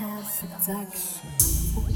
satisfaction.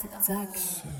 Production.